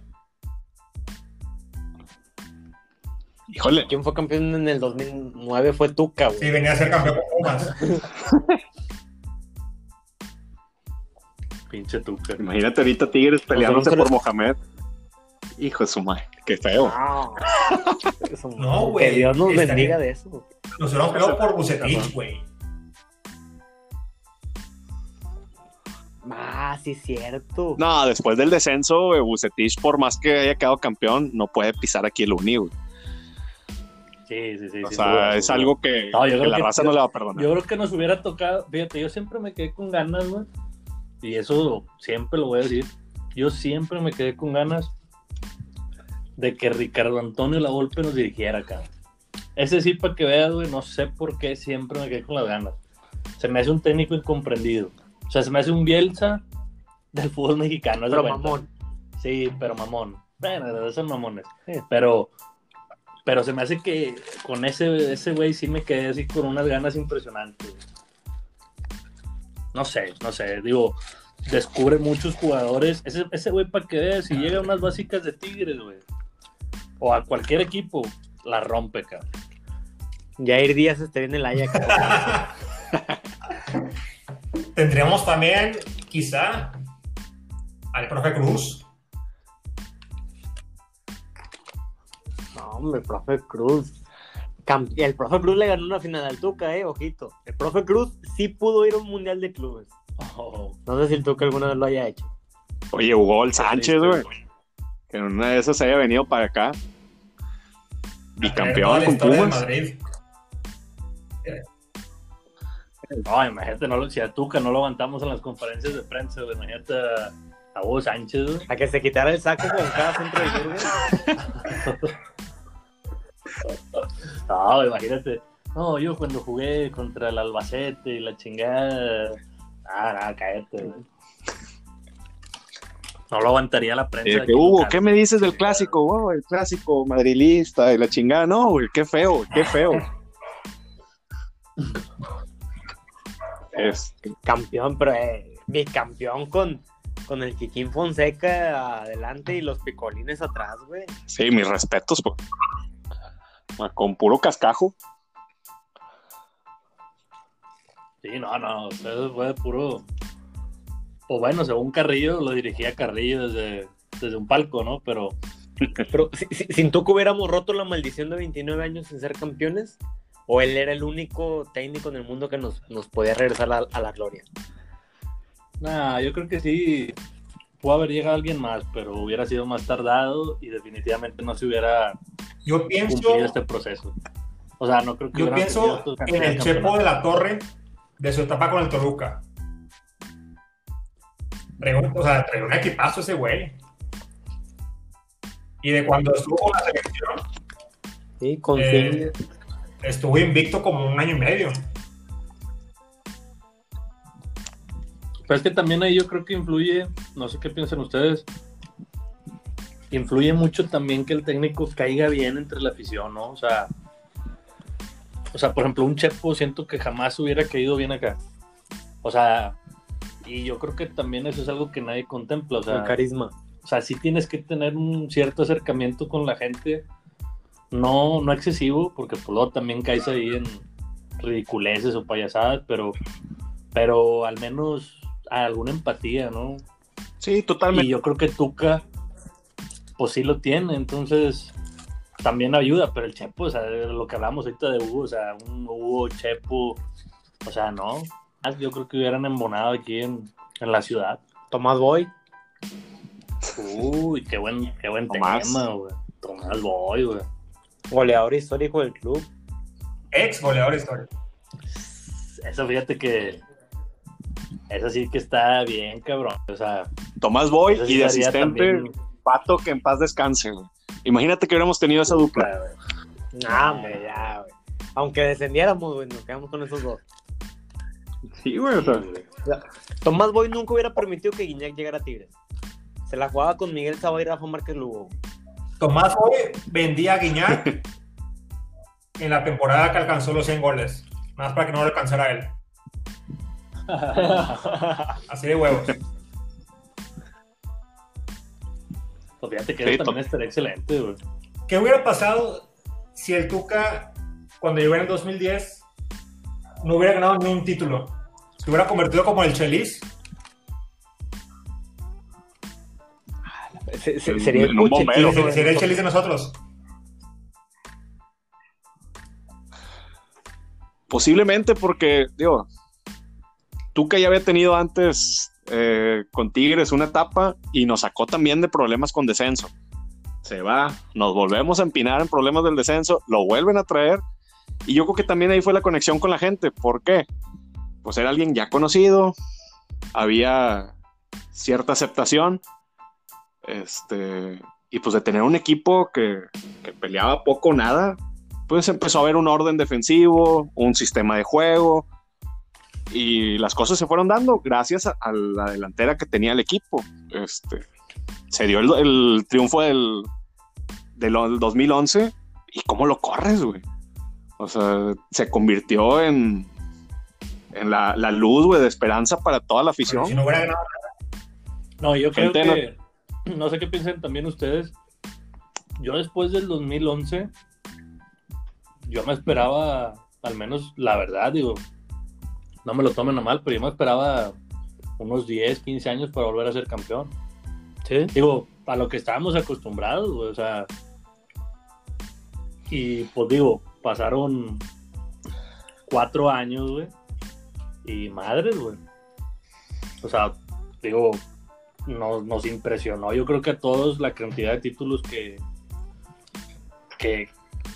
Híjole. ¿Quién fue campeón en el 2009? Fue Tuca, güey. Sí, venía a ser campeón con Pumas. Pinche Tuca. Imagínate ahorita Tigres peleándose por Mohamed. Hijo de su madre, qué feo. No, no güey. Que Dios nos estaría... bendiga de eso. Nos hubiéramos peleado por Bucetich, güey. Ah, sí, es cierto. No, después del descenso, Bucetich, por más que haya quedado campeón, no puede pisar aquí el Uni, güey. Sí, sí, sí. O sea, duda, es algo que, no, que la que raza no le va a perdonar. Yo creo que nos hubiera tocado, fíjate, yo siempre me quedé con ganas, güey. Y eso siempre lo voy a decir. Yo siempre me quedé con ganas de que Ricardo Antonio La Volpe nos dirigiera acá. Ese sí, para que veas, güey, no sé por qué siempre me quedé con las ganas. Se me hace un técnico incomprendido. O sea, se me hace un Bielsa del fútbol mexicano. Pero mamón. Sí, pero mamón. Bueno, esos mamones. Sí. Pero, pero se me hace que con ese ese güey sí me quedé así con unas ganas impresionantes. No sé, no sé. Digo, descubre muchos jugadores. Ese, ese güey, para que veas, si llega a unas básicas de Tigres, güey o a cualquier equipo, la rompe, cabrón. Jair Díaz estaría en el Ajax. Tendríamos también, quizá, al profe Cruz. No, hombre, el profe Cruz. El profe Cruz le ganó una final al Tuca, eh, ojito. El profe Cruz sí pudo ir a un mundial de clubes. Oh. No sé si el Tuca alguna vez lo haya hecho. Oye, Hugo el Sánchez, güey. Que en una de esas haya venido para acá bicampeón con Pumas. No, imagínate, no, si a Tuca no lo aguantamos en las conferencias de prensa, imagínate a, Hugo Sánchez. A que se quitara el saco con cada centro de No, imagínate. No, yo cuando jugué contra el Albacete y la chingada. Ah, nada, cállate, güey. No lo aguantaría la prensa. Eh, que, Hugo, ¿qué me dices del clásico? Wow, el clásico madrilista y la chingada. No, güey, qué feo, qué feo. es... Campeón, pero eh, bicampeón con, con el Kikín Fonseca adelante y los picolines atrás, güey. Sí, mis respetos. Pues. Con puro cascajo. Sí, no, no, eso fue puro, o bueno, según Carrillo, lo dirigía Carrillo desde, desde un palco, ¿no? Pero. Pero si, si, sin tú que hubiéramos roto la maldición de 29 años sin ser campeones, o él era el único técnico en el mundo que nos, nos podía regresar a, a la gloria. Nah, yo creo que sí pudo haber llegado alguien más, pero hubiera sido más tardado y definitivamente no se hubiera yo pienso, cumplido este proceso. O sea, no creo que Yo pienso en el Chepo de la Torre de su etapa con el Toluca o sea, trae un equipazo ese güey. Y de cuando estuvo con la selección, sí, con eh, estuvo invicto como un año y medio. Pero es que también ahí yo creo que influye, no sé qué piensan ustedes, influye mucho también que el técnico caiga bien entre la afición, ¿no? O sea, o sea, por ejemplo, un Chepo siento que jamás hubiera caído bien acá. O sea, y yo creo que también eso es algo que nadie contempla. O sea, el carisma. O sea, sí tienes que tener un cierto acercamiento con la gente, no, no excesivo, porque por luego también caes ahí en ridiculeces o payasadas, pero, pero al menos alguna empatía, ¿no? Sí, totalmente. Y yo creo que Tuca, pues sí lo tiene, entonces también ayuda, pero el Chepo, o sea, lo que hablamos ahorita de Hugo, o sea, un Hugo Chepo, o sea, no, yo creo que hubieran embonado aquí en, en la ciudad. Tomás Boy. Uy, qué buen, qué buen Tomás. tema, güey. Tomás Boy, güey. Goleador histórico del club. Ex goleador histórico. Eso fíjate que. Eso sí que está bien, cabrón. O sea, Tomás Boy sí y de asistente también- Pato que en paz descanse, güey. Imagínate que hubiéramos tenido esa dupla. No, hombre, ya, güey. Aunque descendiéramos, güey, nos quedamos con esos dos. Sí, güey. o sea, Tomás Boy nunca hubiera permitido que Guiñac llegara a Tigres. Se la jugaba con Miguel Saba y Rafa Márquez Lugo. Tomás hoy vendía a Guiñac en la temporada que alcanzó los 100 goles. Nada más para que no le alcanzara a él. Así de huevos. Pues fíjate que Sí, eso también estaría excelente, güey. ¿Qué hubiera pasado si el Tuca, cuando llegó en el 2010, no hubiera ganado ni un título? Se hubiera convertido como el Chelis. Se- se- En- sería el Puche bombero. Sería el Chelis de nosotros. Posiblemente porque, digo, Tuca ya había tenido antes eh, con Tigres una etapa y nos sacó también de problemas con descenso. Se va, nos volvemos a empinar en problemas del descenso, lo vuelven a traer y yo creo que también ahí fue la conexión con la gente. ¿Por qué? Pues era alguien ya conocido, había cierta aceptación, este, y pues de tener un equipo que, que peleaba poco o nada, pues empezó a haber un orden defensivo, un sistema de juego, y las cosas se fueron dando gracias a, a la delantera que tenía el equipo. Este, se dio el, el triunfo del, del, del 2011, y cómo lo corres, güey. O sea, se convirtió en, en la, la luz, güey, de esperanza para toda la afición. Si no hubiera ganado, No, yo creo Gente, que. No sé qué piensan también ustedes. Yo después del 2011, yo me esperaba, al menos la verdad, digo, no me lo tomen a mal, pero yo me esperaba unos 10, 15 años para volver a ser campeón. Sí. Digo, a lo que estábamos acostumbrados, güey, o sea. Y pues digo, pasaron cuatro años, güey. Y madres, güey. O sea, digo, nos, nos impresionó. Yo creo que a todos la cantidad de títulos que, que,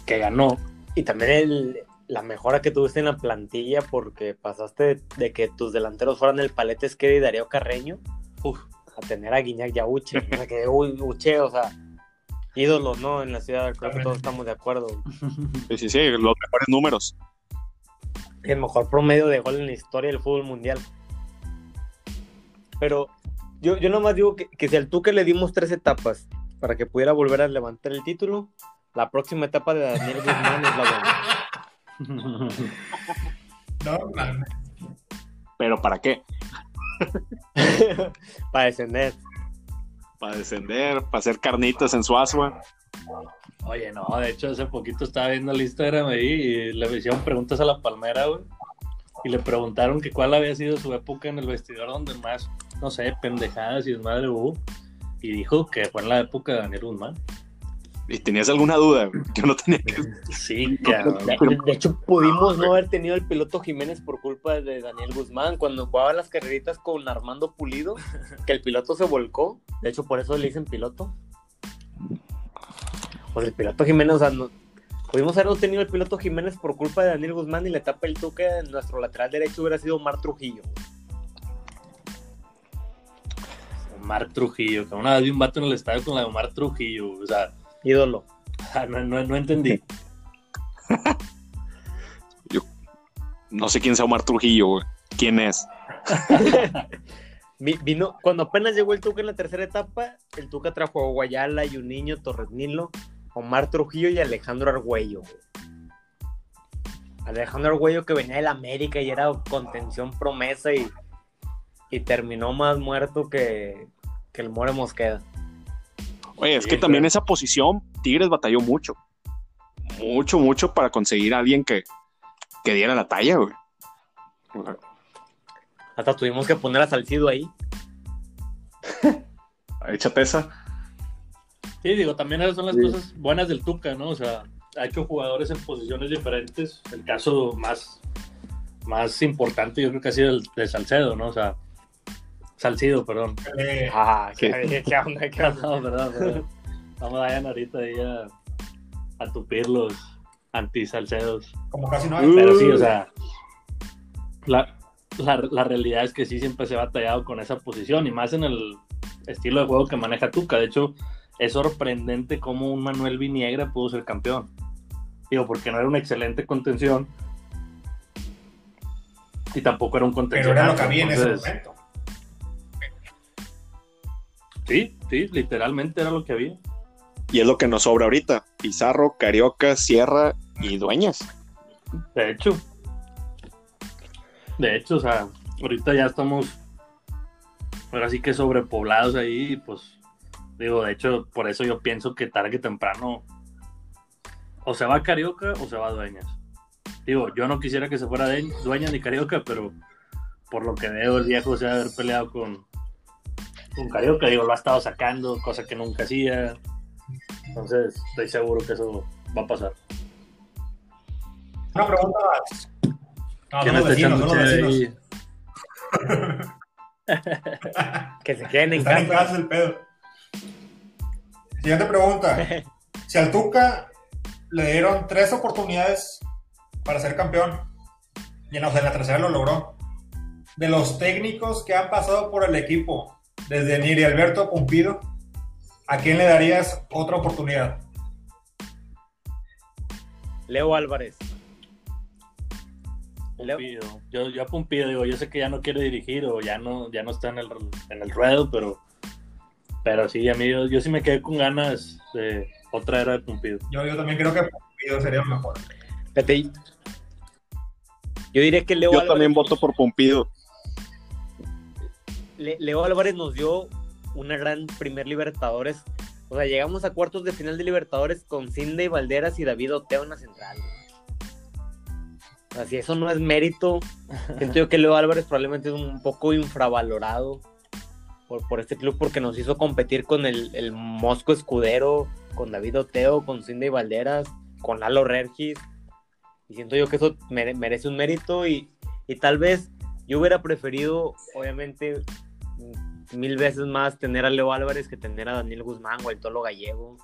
que ganó. Y también el- la mejora que tuviste en la plantilla porque pasaste de que tus delanteros fueran el Palete Esqueda y Darío Carreño Uf, a tener a Guiñac y a Uche. O sea, que Uche, o sea, ídolos, ¿no? En la ciudad, creo que todos estamos de acuerdo. Sí, sí, sí, los mejores números. El mejor promedio de gol en la historia del fútbol mundial. Pero yo, yo nomás digo que, que si al Tuque le dimos tres etapas para que pudiera volver a levantar el título, la próxima etapa de Daniel Guzmán es la buena. no. Pero ¿para qué? para descender. Para descender, para hacer carnitas en su asua. Oye, no, de hecho hace poquito estaba viendo el Instagram ahí y le hicieron preguntas a la Palmera, güey. Y le preguntaron que cuál había sido su época en el vestidor donde más, no sé, pendejadas y desmadre hubo. Y dijo que fue en la época de Daniel Guzmán. ¿Y tenías alguna duda? Yo no tenía que... Sí, cabrón. De, de hecho, pudimos no haber tenido el piloto Jiménez por culpa de Daniel Guzmán cuando jugaba las carreritas con Armando Pulido, que el piloto se volcó. De hecho, por eso le dicen piloto. Pues el piloto Jiménez, o sea, no- pudimos haber tenido el piloto Jiménez por culpa de Daniel Guzmán y la etapa el toque en nuestro lateral derecho hubiera sido Omar Trujillo. Omar Trujillo, que una vez vi un vato en el estadio con la de Omar Trujillo, o sea, Ídolo. no, no, no entendí. No sé quién sea Omar Trujillo, güey. ¿Quién es? Vi- Vino, cuando apenas llegó el Tuca en la tercera etapa, el Tuca trajo a Guayala, Yuniño, Torres Nilo, Omar Trujillo y Alejandro Argüello. güey. Alejandro Argüello que venía del América y era contención promesa y, y terminó más muerto que, que el More Mosqueda. Oye, es Sí, que también claro. esa posición Tigres batalló mucho. Mucho, mucho para conseguir a alguien que, que diera la talla, güey. Hasta tuvimos que poner a Salcido ahí. Échate esa. Sí, digo, también esas son las Sí. cosas buenas del Tuca, ¿no? O sea, ha hecho jugadores en posiciones diferentes. El caso más, más importante yo creo que ha sido el de Salcedo, ¿no? O sea, Salcido, perdón. Eh, ah, qué, qué, onda, qué onda. No, perdón, perdón. Vamos a ir ahorita ahí a, a tupir los anti-salcedos. Como casi no hay. Pero sí, o sea, la, la, la, realidad es que sí siempre se ha batallado con esa posición y más en el estilo de juego que maneja Tuca. De hecho, es sorprendente cómo un Manuel Viniegra pudo ser campeón. Digo, porque no era una excelente contención y tampoco era un contención. Pero era lo que había en ese momento. Sí, sí, literalmente era lo que había. Y es lo que nos sobra ahorita. Pizarro, Carioca, Sierra y Dueñas. De hecho. De hecho, o sea, ahorita ya estamos ahora sí que sobrepoblados ahí, pues digo, de hecho, por eso yo pienso que tarde que temprano o se va Carioca o se va Dueñas. Digo, yo no quisiera que se fuera Dueñas ni Carioca, pero por lo que veo, el viejo se va a haber peleado con, con Carioca, digo, lo ha estado sacando, cosa que nunca hacía. Entonces, estoy seguro que eso va a pasar. Una pregunta más. No, ¿Quién está echando ahí? que se queden en Están casa. en el pedo. Siguiente pregunta. Si al Tuca le dieron tres oportunidades para ser campeón y en la, tercera lo logró. De los técnicos que han pasado por el equipo, desde Niri Alberto Pumpido, ¿a quién le darías otra oportunidad? Leo Álvarez. Pumpido. Yo, yo a Pumpido digo, yo sé que ya no quiere dirigir o ya no, ya no está en el, en el ruedo, pero, pero sí, a mí yo, yo sí me quedé con ganas de otra era de Pumpido. Yo, yo también creo que Pumpido sería mejor. Pete, yo diría que Leo Yo Álvarez, también voto por Pumpido. Le- Leo Álvarez nos dio una gran primer Libertadores. O sea, llegamos a cuartos de final de Libertadores con Cindy Valderas y David Oteo en la central. O sea, si eso no es mérito, siento yo que Leo Álvarez probablemente es un poco infravalorado por, por este club porque nos hizo competir con el, el Mosco Escudero, con David Oteo, con Cindy Valderas, con Lalo Regis. Y siento yo que eso mere- merece un mérito y, y tal vez yo hubiera preferido, obviamente, mil veces más tener a Leo Álvarez que tener a Daniel Guzmán o al Tolo Gallego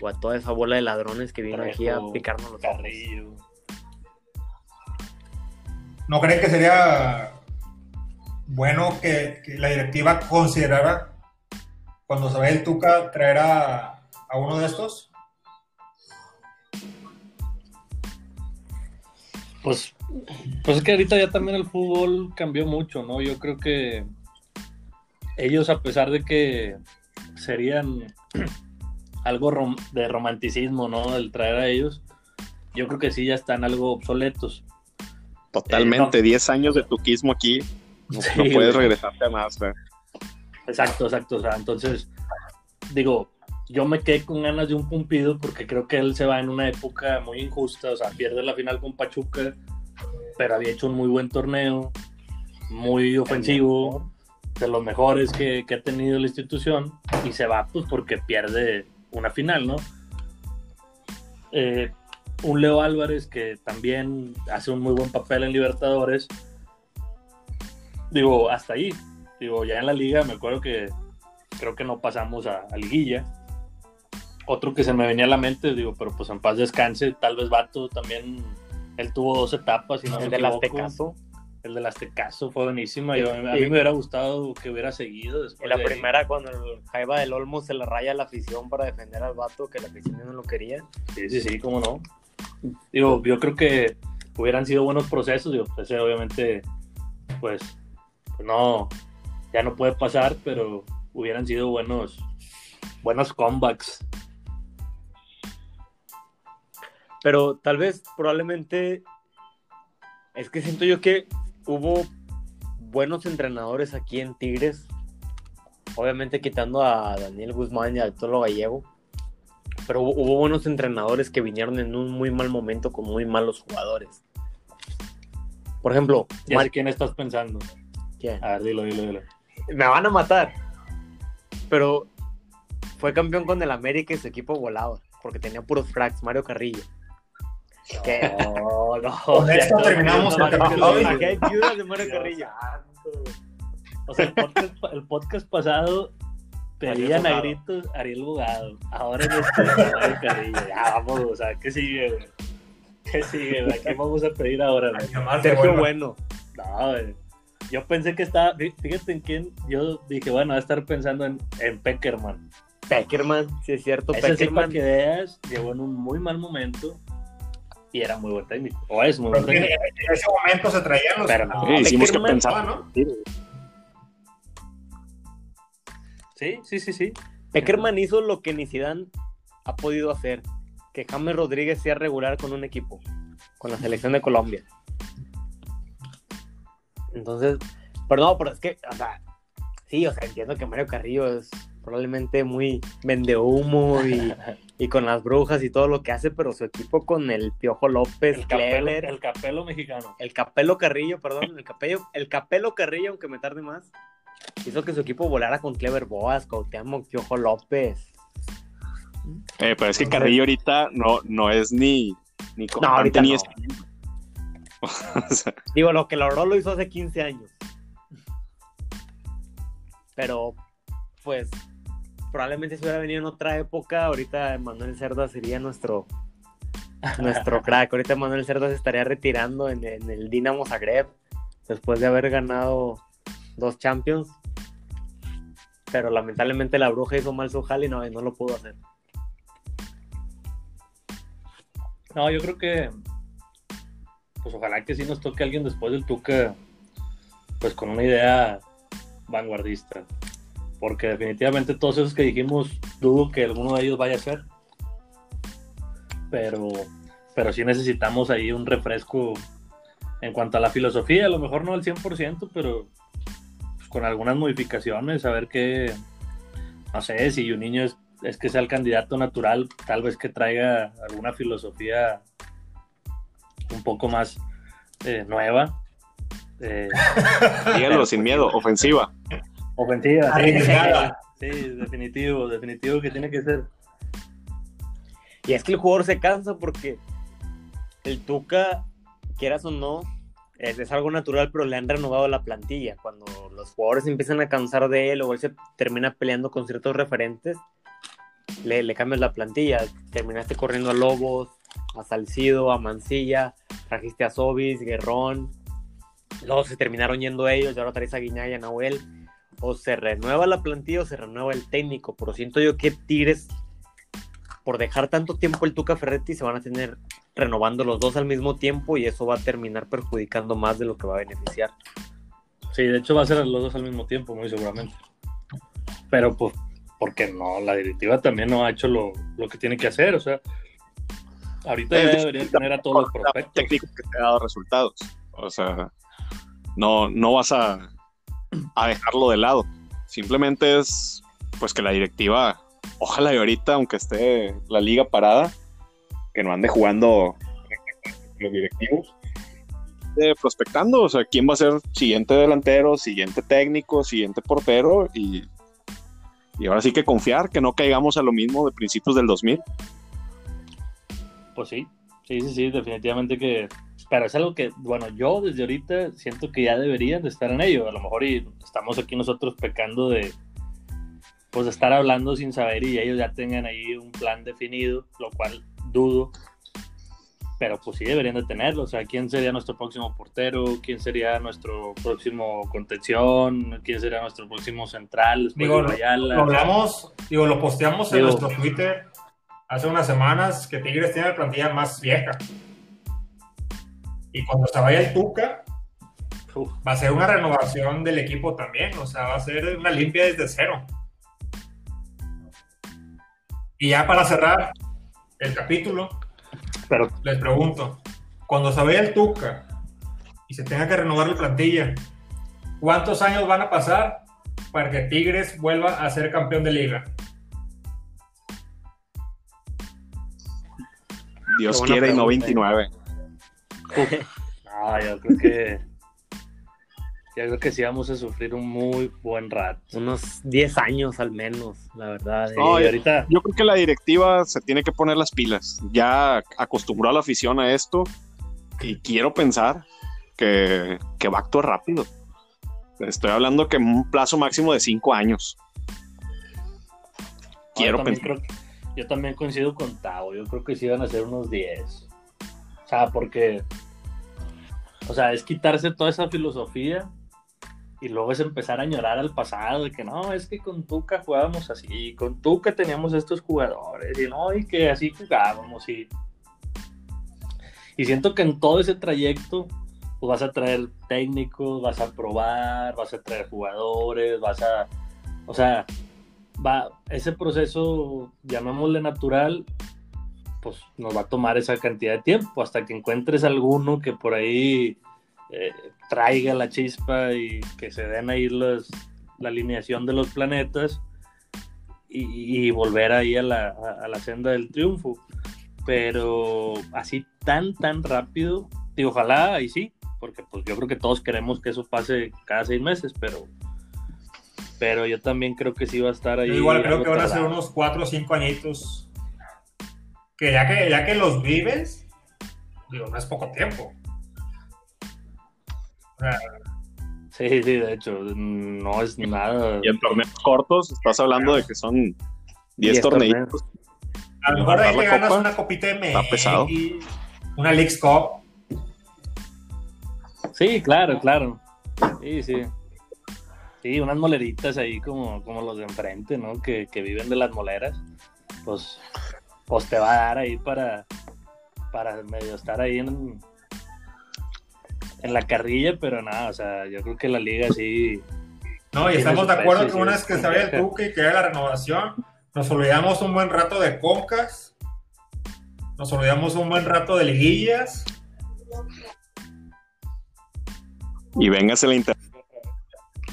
o a toda esa bola de ladrones que vino aquí a picarnos los ojos. Carrillo. ¿No creen que sería bueno que, que la directiva considerara cuando se vaya el Tuca traer a, a uno de estos? Pues, pues es que ahorita ya también el fútbol cambió mucho, ¿no? Yo creo que ellos, a pesar de que serían algo rom- de romanticismo, ¿no? El traer a ellos, yo creo que sí ya están algo obsoletos. Totalmente, Eh, 10 años de tuquismo aquí. No, Sí, no puedes regresarte a más. ¿eh? Exacto, exacto. O sea, entonces, digo, yo me quedé con ganas de un Pumpido porque creo que él se va en una época muy injusta. O sea, pierde la final con Pachuca, pero había hecho un muy buen torneo, muy ofensivo, de los mejores que, que ha tenido la institución, y se va pues porque pierde una final, ¿no? Eh, un Leo Álvarez que también hace un muy buen papel en Libertadores. Digo, hasta ahí. Digo, ya en la liga me acuerdo que creo que no pasamos a, a liguilla. Otro que se me venía a la mente, digo, pero pues en paz descanse, tal vez Vato también, él tuvo dos etapas, si no El del equivoco. Aztecaso. El del Aztecaso fue buenísima. Yo- a mí Sí. me hubiera gustado que hubiera seguido después En la de ahí. primera, cuando el Jaiba del Olmo se le raya a la afición para defender al vato, que la afición no lo quería. Sí, sí, sí, cómo no. Digo, yo creo que hubieran sido buenos procesos. Digo, ese obviamente, pues, pues no, ya no puede pasar, pero hubieran sido buenos, buenos comebacks. Pero tal vez, probablemente, es que siento yo que hubo buenos entrenadores aquí en Tigres. Obviamente quitando a Daniel Guzmán y al Tolo Gallego. Pero hubo, hubo buenos entrenadores que vinieron en un muy mal momento con muy malos jugadores. Por ejemplo, Ya Mar- sé quién estás pensando. ¿Quién? A ver, dilo, dilo, dilo. me van a matar. Pero fue campeón con el América y su equipo volaba. Porque tenía puros cracks, Mario Carrillo. Que- No, no. Con esto no, terminamos no, el no, capítulo. no, Aquí hay viudas de Mario Carrillo. O sea, el podcast, pasado pedían a gritos Ariel Bugado. Ahora no está Mario Carrillo. Ya, vamos, o sea, ¿qué sigue, güey? ¿Qué sigue, güey? ¿Qué vamos a pedir ahora, güey? Sergio Bueno. No, güey. Yo pensé que estaba, fíjate en quién, yo dije, bueno, va a estar pensando en, en Peckerman. Peckerman, sí es cierto, Ese Peckerman. Sí, que veas, llegó en un muy mal momento y era muy buen técnico. O es muy buen técnico. En ese momento se traían los. Pero no, sí, hicimos que pensar, ¿no? Sí, sí, sí, sí. Peckerman hizo lo que ni Zidane ha podido hacer, que James Rodríguez sea regular con un equipo, con la selección de Colombia. Entonces, pero no, pero es que, o sea, sí, o sea, entiendo que Mario Carrillo es probablemente muy vende humo y, con las brujas y todo lo que hace, pero su equipo con el Piojo López, el capelo, el capelo mexicano. El capelo Carrillo, perdón, el capello, el capelo Carrillo, aunque me tarde más, hizo que su equipo volara con Clever Boas, Cuauhtémoc, Piojo López. Eh, pero es que Carrillo ahorita no, no es ni, ni no, ahorita ni Digo, lo que logró lo hizo hace 15 años. Pero, pues, probablemente si hubiera venido en otra época, ahorita Manuel Cerda sería nuestro nuestro crack. Ahorita Manuel Cerda se estaría retirando en, el Dinamo Zagreb después de haber ganado dos Champions. Pero lamentablemente la bruja hizo mal su jale y no, no lo pudo hacer. No, yo creo que pues ojalá que sí nos toque alguien después del Tuca, pues con una idea vanguardista. Porque definitivamente todos esos que dijimos, dudo que alguno de ellos vaya a ser. Pero, pero sí necesitamos ahí un refresco en cuanto a la filosofía, a lo mejor no al 100%, pero pues, con algunas modificaciones, a ver qué, no sé, si un niño es, es que sea el candidato natural, tal vez que traiga alguna filosofía un poco más eh, nueva. Eh, Díganlo sin miedo, ofensiva. Ofensiva, sí, definitivo, definitivo que tiene que ser. Y es que el jugador se cansa porque el Tuca, quieras o no, es, algo natural, pero le han renovado la plantilla. Cuando los jugadores empiezan a cansar de él o él se termina peleando con ciertos referentes, le, le cambias la plantilla. Terminaste corriendo a Lobos, a Salcido, a Mancilla, trajiste a Sobis, Guerrón, luego se terminaron yendo ellos y ahora traes a Guiñay y a Nahuel. O se renueva la plantilla o se renueva el técnico, pero siento yo que Tigres, por dejar tanto tiempo el Tuca Ferretti, se van a tener renovando los dos al mismo tiempo y eso va a terminar perjudicando más de lo que va a beneficiar. Sí, de hecho va a ser los dos al mismo tiempo, muy seguramente. Pero pues, porque no, la directiva también no ha hecho lo, lo que tiene que hacer, o sea, Ahorita ya deberían tener a todos los prospectos. Técnico que te ha dado resultados. O sea, no, no vas a, a dejarlo de lado. Simplemente es pues que la directiva, ojalá y ahorita, aunque esté la liga parada, que no ande jugando los directivos, prospectando, o sea, quién va a ser siguiente delantero, siguiente técnico, siguiente portero y, y ahora sí que confiar que no caigamos a lo mismo de principios del 2000. Pues sí, sí, sí, sí, definitivamente que... Pero es algo que, bueno, yo desde ahorita siento que ya deberían de estar en ello. A lo mejor y estamos aquí nosotros pecando de, pues, de estar hablando sin saber y ellos ya tengan ahí un plan definido, lo cual dudo. Pero pues sí deberían de tenerlo. O sea, ¿quién sería nuestro próximo portero? ¿Quién sería nuestro próximo contención? ¿Quién sería nuestro próximo central? Digo, lo, hablamos, digo, lo posteamos en nuestro Twitter hace unas semanas que Tigres tiene la plantilla más vieja. Y cuando se vaya el Tuca, va a ser una renovación del equipo también. O sea, va a ser una limpia desde cero. Y ya para cerrar el capítulo, Pero... les pregunto, cuando se vaya el Tuca y se tenga que renovar la plantilla, ¿cuántos años van a pasar para que Tigres vuelva a ser campeón de liga? Dios quiere y no 29. No, yo creo que. Yo creo que sí vamos a sufrir un muy buen rato. Unos 10 años al menos, la verdad. ahorita... Yo creo que la directiva se tiene que poner las pilas. Ya acostumbró a la afición a esto y quiero pensar que, que va a actuar rápido. Estoy hablando que un plazo máximo de cinco años. Quiero yo también, yo también coincido con Tao. Yo creo que sí van a ser unos 10. O sea, porque. O sea, es quitarse toda esa filosofía y luego es empezar a llorar al pasado de que no, es que con Tuca jugábamos así, con Tuca teníamos estos jugadores y no, y que así jugábamos y. Y siento que en todo ese trayecto pues vas a traer técnicos, vas a probar, vas a traer jugadores, vas a. O sea, va, ese proceso, llamémosle natural, pues nos va a tomar esa cantidad de tiempo hasta que encuentres alguno que por ahí eh, traiga la chispa y que se den ahí los, la alineación de los planetas y, volver ahí a la, a la, senda del triunfo. Pero así tan, tan rápido, y ojalá y sí, porque pues yo creo que todos queremos que eso pase cada seis meses, pero pero yo también creo que sí va a estar ahí. igual creo que van a ser unos cuatro o cinco añitos. Que ya que, ya que los vives, digo, no es poco tiempo. sí, sí, de hecho, no es nada. Y en torneos cortos, estás hablando de que son 10 torneitos. A lo mejor ahí te ganas una copita de Está pesado. una Leagues Cup. Sí, claro, claro. Sí, sí. Sí, unas moleritas ahí como, como los de enfrente, ¿no? Que, viven de las moleras. Pues, pues te va a dar ahí para, para medio estar ahí en, en la carrilla, pero nada, o sea, yo creo que la liga sí. No, y estamos de acuerdo que una vez que se vaya el Tuque y que haya la renovación, nos olvidamos un buen rato de concas, nos olvidamos un buen rato de liguillas. Y véngase la inter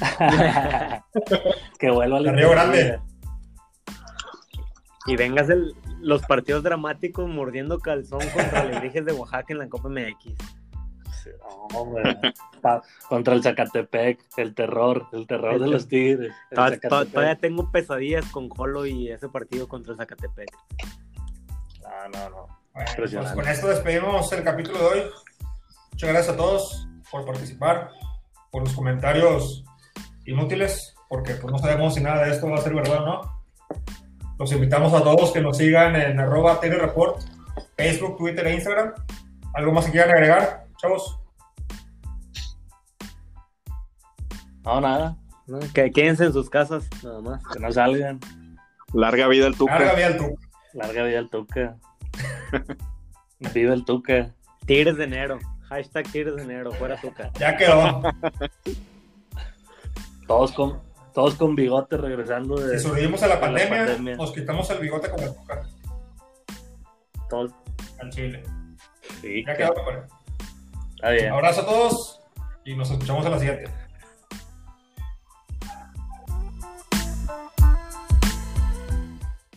que vuelva al Río Grande. Y vengas los partidos dramáticos mordiendo calzón contra Alebrijes de Oaxaca en la Copa MX. contra el Zacatepec, el terror, el terror de los Tigres. Todavía tengo pesadillas con Colo y ese partido contra el Zacatepec. No, no, no. pues con esto despedimos el capítulo de hoy. Muchas gracias a todos por participar, por los comentarios inútiles, porque pues no sabemos si nada de esto va a ser verdad o no. Los invitamos a todos que nos sigan en arroba Report, Facebook, Twitter e Instagram. ¿Algo más que quieran agregar, chavos? No, nada. que quédense en sus casas, nada más. Que no salgan. Larga vida al Tuca. Larga vida al Tuca. Larga vida al Tuca. Viva el Tuca. Tigres de enero. Hashtag Tigres de enero. Fuera Tuca. Ya quedó. Todos con, todos con bigote regresando de. Si sobrevivimos a la, pandemia, nos quitamos el bigote como el Tuca. Todos. Al Chile. Sí. Ya quedó, Está bien. Abrazo a todos y nos escuchamos en la siguiente.